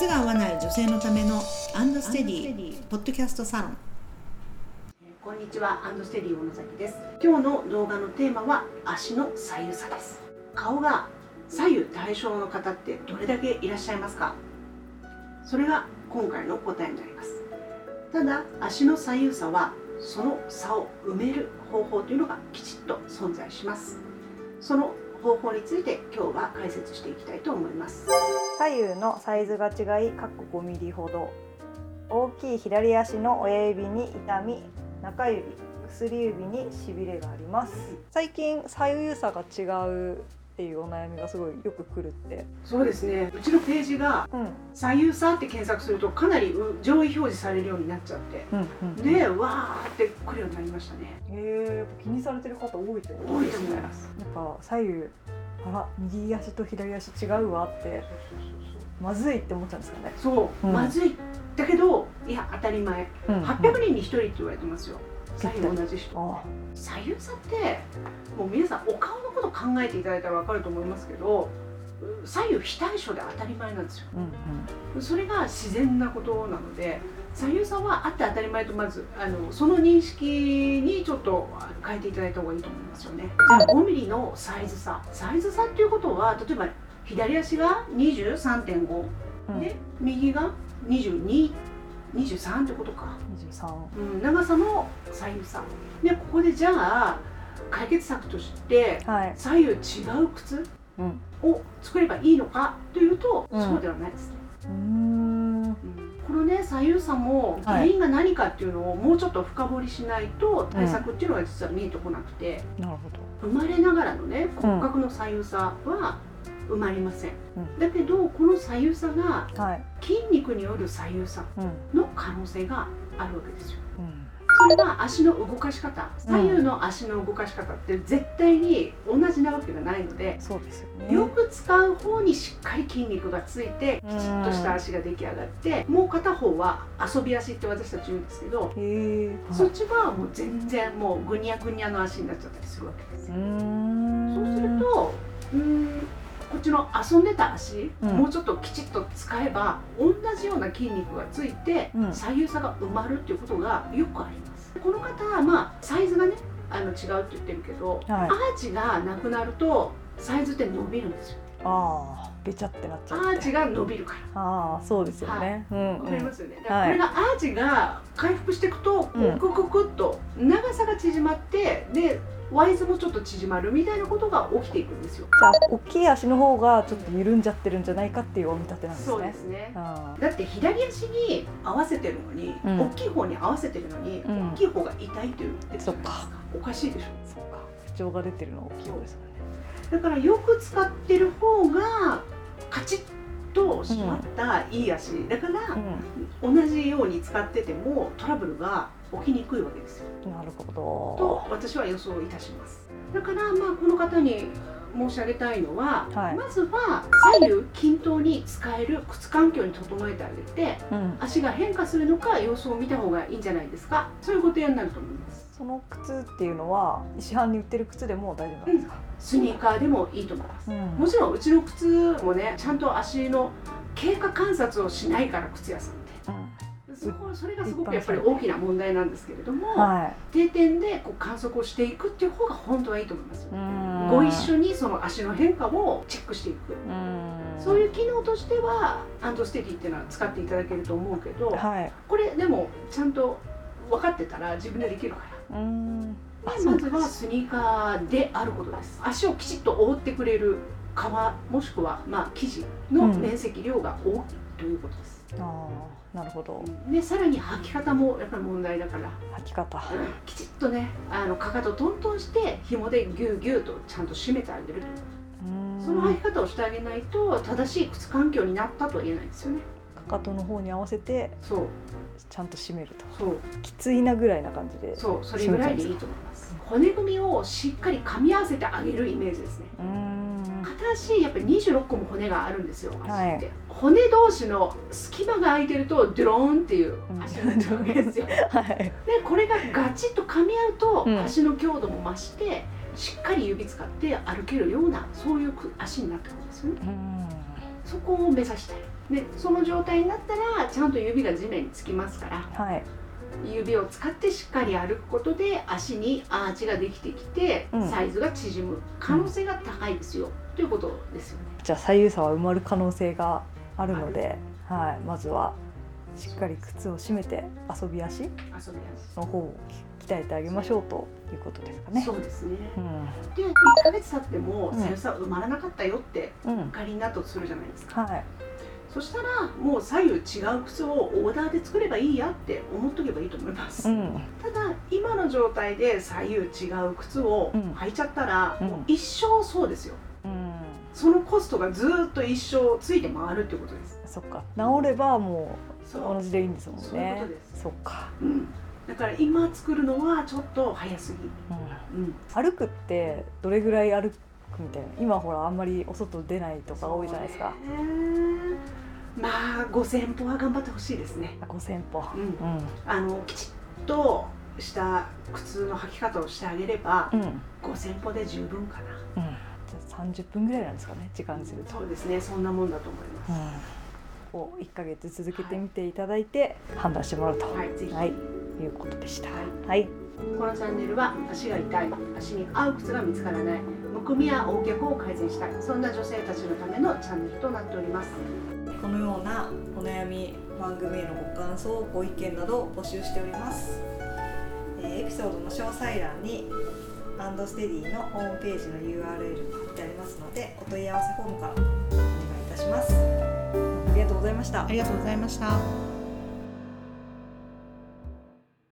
靴が合わない女性のためのアンドステディポッドキャストサロン。こんにちはアンドステディ小野崎です。今日の動画のテーマは足の左右差です。顔が左右対称の方ってどれだけいらっしゃいますか？それが今回の答えになります。ただ足の左右差はその差を埋める方法というのがきちっと存在します。その方法について今日は解説していきたいと思います。左右のサイズが違い、各5ミリほど。大きい左足の親指に痛み、中指、薬指にしびれがあります。最近左右差が違うっていうお悩みがすごいよく来るって。そうですねうちのページがうん、左右差って検索するとかなり上位表示されるようになっちゃってうん、うん。でわーって来るようになりましたねへえ、やっぱ気にされてる方多いと思多いとうんですね。思いますなんか左右、あら、右足と左足違うわって、まずいって思っちゃうんですかね。そう、うん。まずい。だけどいや当たり前。うん。800人に1人って言われてますよ。左右同じ人。あ左右差ってもう皆さんお顔のこと考えていただいたら分かると思いますけど左右非対称で当たり前なんですよ。うんうん。それが自然なことなので左右差はあって当たり前とまずあのその認識にちょっと変えていただいた方がいいと思いますよね。じゃあ5ミリのサイズ差。サイズ差っていうことは例えば左足が23.5うんで右が2223ってことか、二十三。うん、長さの左右差でここでじゃあ解決策としてはい。左右違う靴うん。を作ればいいのかというと、うんそうではないですねうーん。このね左右差も原因が何かっていうのをもうちょっと深掘りしないと対策っていうのが実は見えてこなくて、なるほど。生まれながらのね骨格の左右差は生まれません、うんだけどこの左右差がはい。筋肉による左右差うん。の可能性があるわけですようん。それは足の動かし方左右の足の動かし方って絶対に同じなわけがないので、そうですよね。よく使う方にしっかり筋肉がついてきちっとした足が出来上がってもう片方は遊び足って私たち言うんですけど。そっちはもう全然もうぐにゃぐにゃの足になっちゃったりするわけですうよ。そうするとうーんこっちの遊んでた足、うん。もうちょっときちっと使えば同じような筋肉がついて、うん。左右差が埋まるっていうことがよくあります。この方はまあサイズがねあの違うって言ってるけど、はい。アーチがなくなるとサイズって伸びるんですよ。ああ、べちゃってなっちゃって。アーチが伸びるから。ああ、そうですよね。うんわかりまうすよね。だからこれがアーチが回復していくと、こうんうクククっと長さが縮まってでワイズもちょっと縮まるみたいなことが起きていくんですよ。じゃあ、大きい足の方がちょっと緩んじゃってるんじゃないかっていうお見立てなんですね。そうですね。あだって左足に合わせてるのに、うん大きい方に合わせてるのに、うん大きい方が痛いといですかそっかおかしいでしょ。あ、そうか。不調が出てるのは大きい方ですもんね。だからよく使ってる方がカチッと締まったいい足、だからう同じように使っててもトラブルが起きにくいわけですよ。ん。なるほとど。私は予想いたしますだからまあこの方に申し上げたいのは、はいまずは左右均等に使える靴環境に整えてあげてうん。足が変化するのか様子を見た方がいいんじゃないですかそういうご提案になると思いますその靴っていうのは市販に売ってる靴でも大丈夫なんですか？スニーカーでもいいと思いますうんもちろんうちの靴もねちゃんと足の経過観察をしないから靴屋さんそこそれがすごくやっぱり大きな問題なんですけれども、は定点でこう観測をしていくっていう方が本当はいいと思いますご一緒にその足の変化をチェックしていく、うん。そういう機能としてはアンドステディっていうのは使っていただけると思うけど、はい。これでもちゃんと分かってたら自分でできるから。まずはスニーカーであることです。足をきちっと覆ってくれる革もしくはまあ生地の面積量が大きいということです、ああ、なるほど。でさらに履き方もやっぱり問題だから、履き方。きちっとねあのかかとトントンして紐でギューギューとちゃんと締めてあげるその履き方をしてあげないと正しい靴環境になったとは言えないですよね。かかとの方に合わせてそうちゃんと締めると。そうきついなぐらいな感じで。そうそれぐらいでいいと思います。骨組みをしっかり噛み合わせてあげるイメージですね。うーん。片足やっぱり26個も骨があるんですよ。足って、はい骨同士の隙間が空いてるとドゥローンっていう足になっちゃうわけですよ。はい。でこれがガチッと噛み合うと、うん足の強度も増してしっかり指使って歩けるようなそういう足になったんですよねうんそこを目指したいでその状態になったらちゃんと指が地面につきますからはい指を使ってしっかり歩くことで足にアーチができてきて、うん。サイズが縮む可能性が高いですよ、ということですよね。じゃあ左右差は埋まる可能性があるので、はい、まずはしっかり靴を締めて遊び足の方を鍛えてあげましょうということですかね。そうですね。うん。で1ヶ月経ってもうん。左右差埋まらなかったよってうん、仮になったとするじゃないですか。はい、そしたらもう左右違う靴をオーダーで作ればいいやって思っとけばいいと思います、うん、ただ今の状態で左右違う靴をうん履いちゃったら、うん。もう一生そうですよ。うん、そのコストがずーっと一生ついて回るってことです。そっか、治ればもう同じでいいんですもんね。そういうことです。そっか、うん、だから今作るのはちょっと早すぎ、うん、うん、歩くってどれぐらい歩くみたいな、今ほらあんまりお外出ないとか多いじゃないですか。ねまあ5000歩は頑張ってほしいですね。五千歩。うん。うん、あのきちっとした靴の履き方をしてあげれば、うん、うん、5000歩で十分かな。じゃあ三十分ぐらいなんですかね、時間にすると。そうですねそんなもんだと思います、うん、を1ヶ月続けてみていただいて判断してもらうと、はいはい、いうことでした。ははい、このチャンネルは足が痛い。足に合う靴が見つからないむくみや横脚を改善したい。そんな女性たちのためのチャンネルとなっております。このようなお悩み番組へのご感想ご意見などを募集しております、えーエピソードの詳細欄にアンドステディのホームページの URL が貼ってありますのでお問い合わせフォームからお願いいたします。ありがとうございました。ありがとうございました。